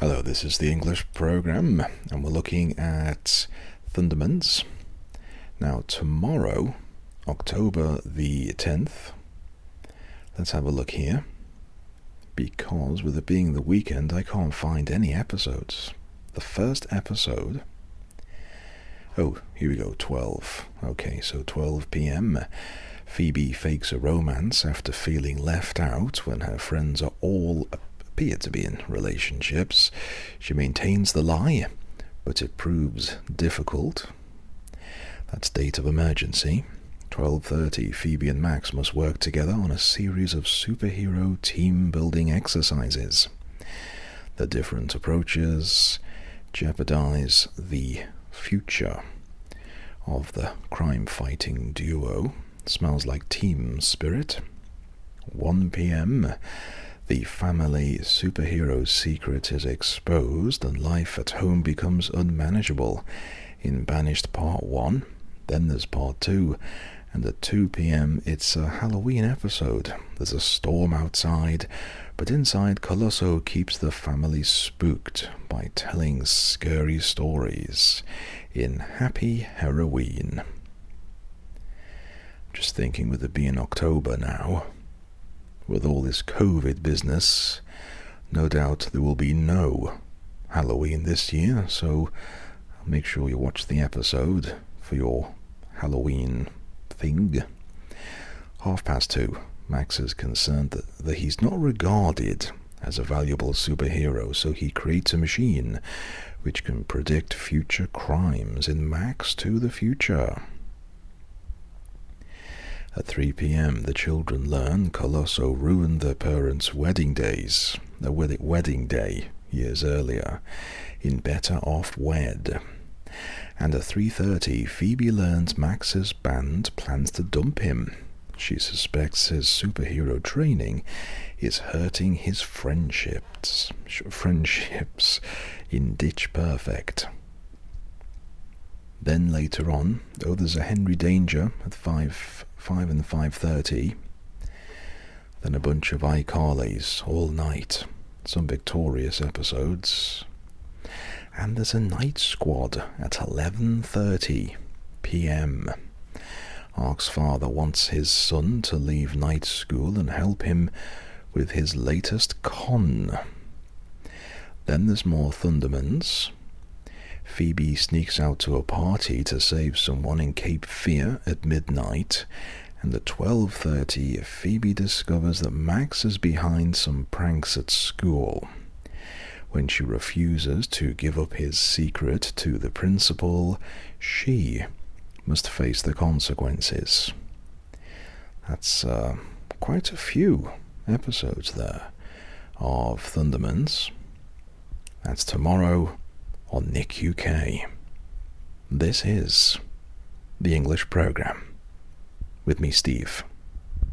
Hello, this is the English program, and we're looking at Thundermans. Now, tomorrow, October the 10th, let's have a look here. Because with it being the weekend, I can't find any episodes. The first episode. Oh, here we go, 12. Okay, so 12 pm. Phoebe fakes a romance after feeling left out when her friends are all appear to be in relationships. She maintains the lie, but it proves difficult. That's date of emergency. 12:30 Phoebe and Max must work together on a series of superhero team building exercises. The different approaches jeopardize the future of the crime fighting duo. Smells like team spirit. 1 p.m. The family superhero's secret is exposed and life at home becomes unmanageable. In Banished Part 1, then there's Part 2, and at 2 pm it's a Halloween episode. There's a storm outside, but inside Colosso keeps the family spooked by telling scary stories in Happy Halloween. Just thinking with it being October now, with all this COVID business, no doubt there will be no Halloween this year, so make sure you watch the episode for your Halloween thing. Half past two, Max is concerned that, that he's not regarded as a valuable superhero, so he creates a machine which can predict future crimes in Max to the future. At 3 p.m., the children learn Colosso ruined their parents' wedding days, uh, their wedding day years earlier, in Better Off Wed. And at 3:30, Phoebe learns Max's band plans to dump him. She suspects his superhero training is hurting his friendships, friendships in Ditch Perfect. Then later on, oh, there's a Henry Danger at 5 5 and 5.30. Then a bunch of iCarlys all night. Some victorious episodes. And there's a Knight Squad at 11.30 p.m. Arc's father wants his son to leave night school and help him with his latest con. Then there's more Thundermans. Phoebe sneaks out to a party to save someone in Cape Fear at midnight, and at 12:30 Phoebe discovers that Max is behind some pranks at school. When she refuses to give up his secret to the principal, she must face the consequences. That's uh, quite a few episodes there of Thundermans. That's tomorrow on Nick UK. This is the English program with me, Steve.